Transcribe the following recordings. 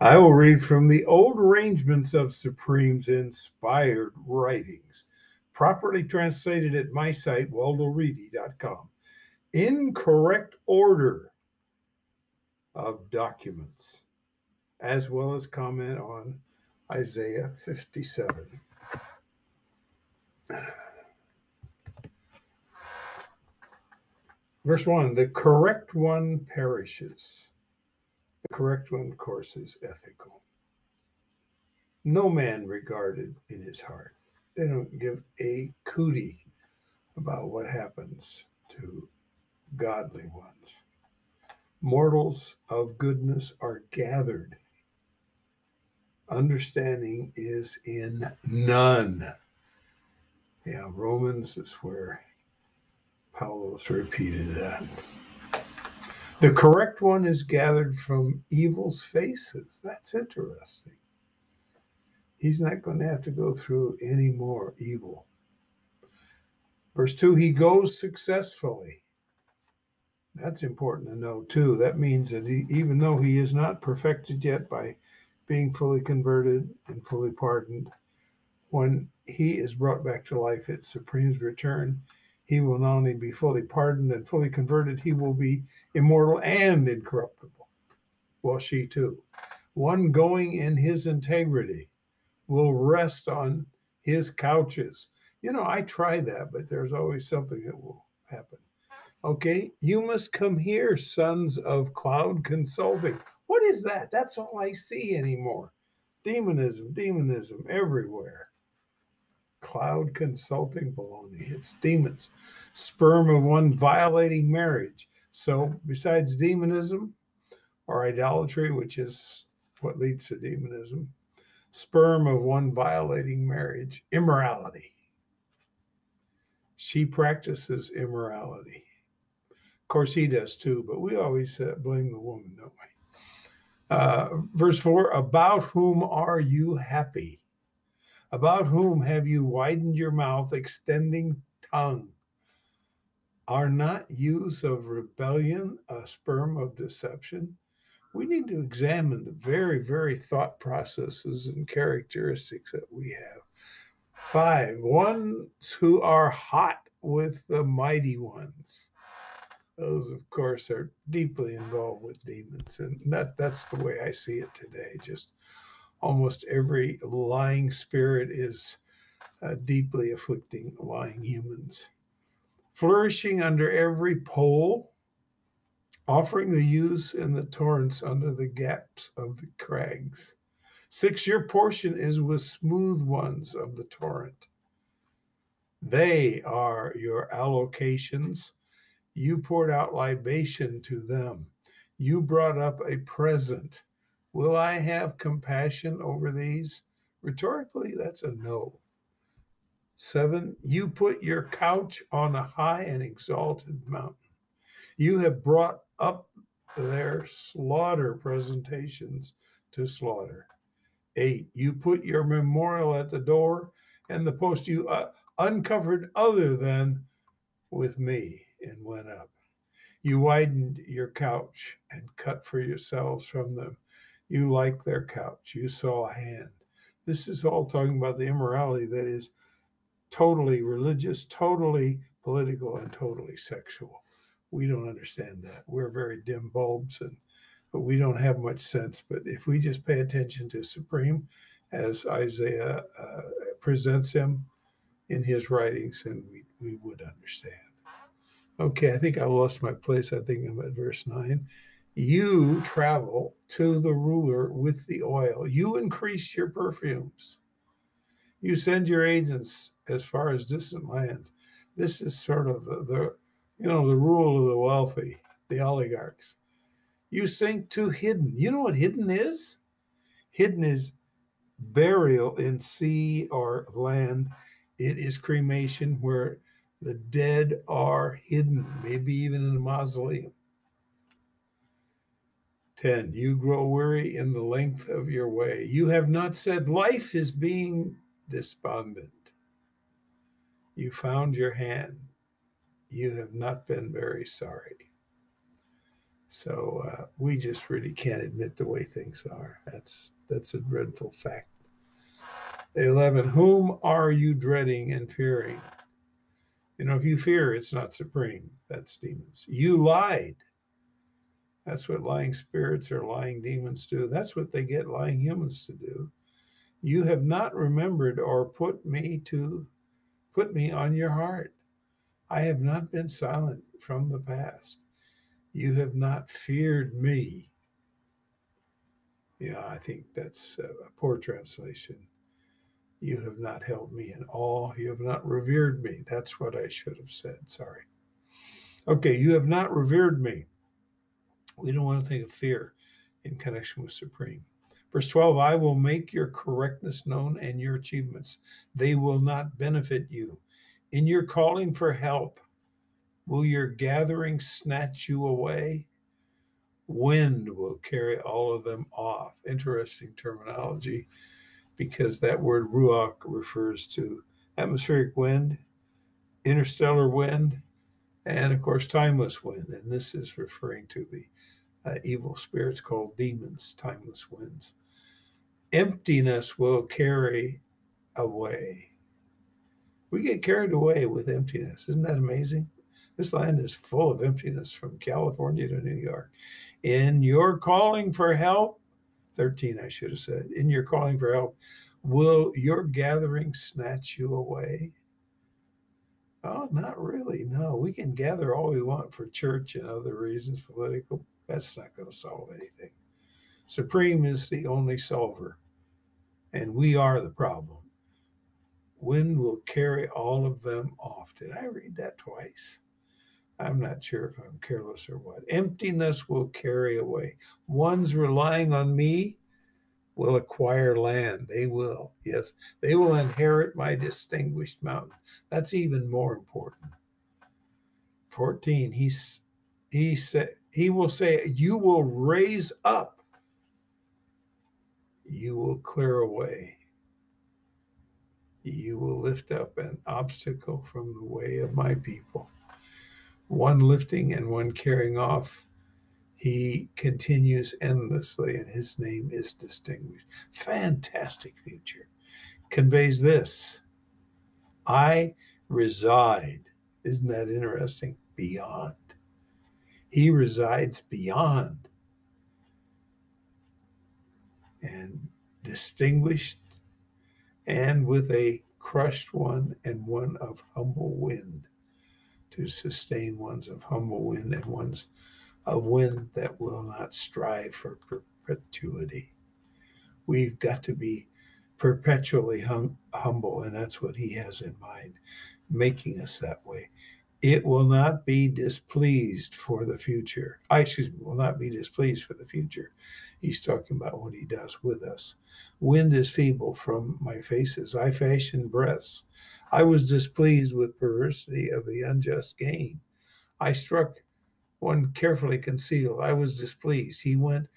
I will read from the old arrangements of Supreme's inspired writings, properly translated at my site, waldoreedy.com. Incorrect order of documents, as well as comment on Isaiah 57. Verse 1 The correct one perishes. Correct one, of course, is ethical. No man regarded in his heart. They don't give a cootie about what happens to godly ones. Mortals of goodness are gathered. Understanding is in none. Yeah, Romans is where Paulos repeated that. The correct one is gathered from evil's faces. That's interesting. He's not going to have to go through any more evil. Verse 2 He goes successfully. That's important to know, too. That means that he, even though he is not perfected yet by being fully converted and fully pardoned, when he is brought back to life at Supreme's return, he will not only be fully pardoned and fully converted, he will be immortal and incorruptible. Well, she too. One going in his integrity will rest on his couches. You know, I try that, but there's always something that will happen. Okay, you must come here, sons of cloud consulting. What is that? That's all I see anymore. Demonism, demonism everywhere cloud consulting baloney. It's demons. Sperm of one violating marriage. So, besides demonism or idolatry, which is what leads to demonism, sperm of one violating marriage, immorality. She practices immorality. Of course, he does too, but we always uh, blame the woman, don't we? Uh, verse 4 About whom are you happy? About whom have you widened your mouth, extending tongue? Are not youths of rebellion a sperm of deception? We need to examine the very, very thought processes and characteristics that we have. Five, ones who are hot with the mighty ones. Those, of course, are deeply involved with demons. And that, that's the way I see it today. Just almost every lying spirit is uh, deeply afflicting lying humans. Flourishing under every pole, offering the ewes in the torrents under the gaps of the crags. Six, your portion is with smooth ones of the torrent. They are your allocations. You poured out libation to them. You brought up a present Will I have compassion over these? Rhetorically, that's a no. Seven, you put your couch on a high and exalted mountain. You have brought up their slaughter presentations to slaughter. Eight, you put your memorial at the door and the post you uh, uncovered other than with me and went up. You widened your couch and cut for yourselves from them you like their couch. You saw a hand. This is all talking about the immorality that is totally religious, totally political, and totally sexual. We don't understand that. We're very dim bulbs and but we don't have much sense. But if we just pay attention to Supreme as Isaiah uh, presents him in his writings, and we, we would understand. Okay, I think I lost my place. I think I'm at verse 9 you travel to the ruler with the oil. You increase your perfumes. You send your agents as far as distant lands. This is sort of the, you know, the rule of the wealthy, the oligarchs. You sink to hidden. You know what hidden is? Hidden is burial in sea or land. It is cremation where the dead are hidden, maybe even in a mausoleum. 10. You grow weary in the length of your way. You have not said, Life is being despondent. You found your hand. You have not been very sorry. So uh, we just really can't admit the way things are. That's that's a dreadful fact. 11. Whom are you dreading and fearing? You know, if you fear, it's not supreme. That's demons. You lied. That's what lying spirits or lying demons do. That's what they get lying humans to do. You have not remembered or put me to put me on your heart. I have not been silent from the past. You have not feared me. Yeah, I think that's a poor translation. You have not held me in awe. You have not revered me. That's what I should have said. Sorry. Okay, you have not revered me. We don't want to think of fear in connection with Supreme. Verse 12 I will make your correctness known and your achievements. They will not benefit you. In your calling for help, Will your gathering snatch you away? Wind will carry all of them off. Interesting terminology because that word ruach refers to atmospheric wind, interstellar wind, and of course, timeless wind. And this is referring to the uh, evil spirits called demons, timeless winds. Emptiness will carry away. We get carried away with emptiness. Isn't that amazing? This land is full of emptiness from California to New York. In your calling for help, 13, I should have said, in your calling for help, will your gathering snatch you away? Oh, not really. No, we can gather all we want for church and other reasons, political. That's not going to solve anything. Supreme is the only solver, and we are the problem. Wind will carry all of them off. Did I read that twice? I'm not sure if I'm careless or what. Emptiness will carry away. Ones relying on me will acquire land. They will. Yes, they will inherit my distinguished mountain. That's even more important. 14. He's he said he will say, You will raise up, you will clear away, you will lift up an obstacle from the way of my people one lifting and one carrying off. He continues endlessly, and his name is distinguished. Fantastic future. Conveys this I reside. Isn't that interesting? Beyond. He resides beyond. And distinguished and with a crushed one and one of humble wind to sustain ones of humble wind and ones of wind that will not strive for perpetuity. We've got to be perpetually hum- humble, and that's what he has in mind, making us that way. It will not be displeased for the future. I excuse me, will not be displeased for the future. He's talking about what he does with us. Wind is feeble from my faces. I fashion breaths. I was displeased with perversity of the unjust gain. I struck one carefully concealed. I was displeased. He went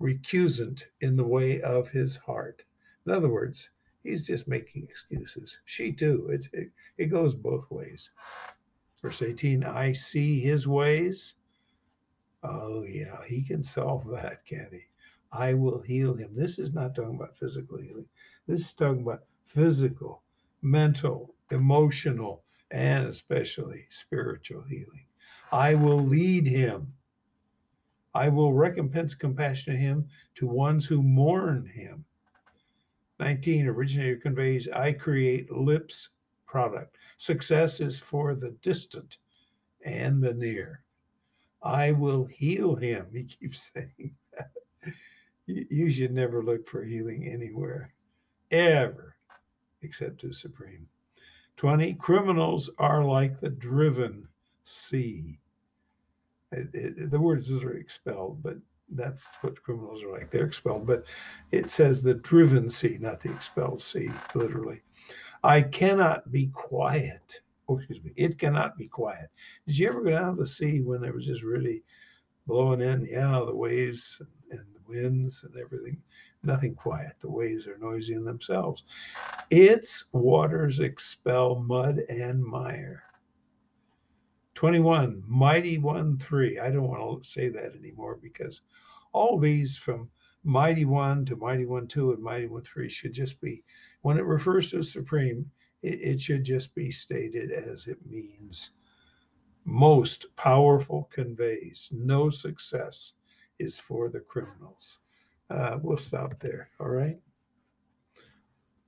recusant in the way of his heart. In other words, he's just making excuses. She too. It, it, it goes both ways. Verse 18 I see his ways. Oh, yeah, he can solve that, can he? I will heal him. This is not talking about physical healing. This is talking about physical mental, emotional, and especially spiritual healing. I will lead him. I will recompense compassion to him to ones who mourn him. 19 originator conveys I create lips product. Success is for the distant and the near. I will heal him. He keeps saying that. You should never look for healing anywhere, ever except to Supreme. 20. Criminals are like the driven sea. It, it, the words are expelled, but that's what criminals are like. They're expelled, but it says the driven sea, not the expelled sea, literally. I cannot be quiet. Oh, excuse me. It cannot be quiet. Did you ever go down to the sea when there was just really blowing in? Yeah, the waves and the winds and everything nothing quiet. The waves are noisy in themselves. Its waters expel mud and mire. 21, Mighty One 3. I don't want to say that anymore because all these from Mighty One to Mighty One 2 and Mighty One 3 should just be, when it refers to Supreme, it, it should just be stated as it means. Most powerful conveys no success is for the criminals. Uh, we'll stop there. All right.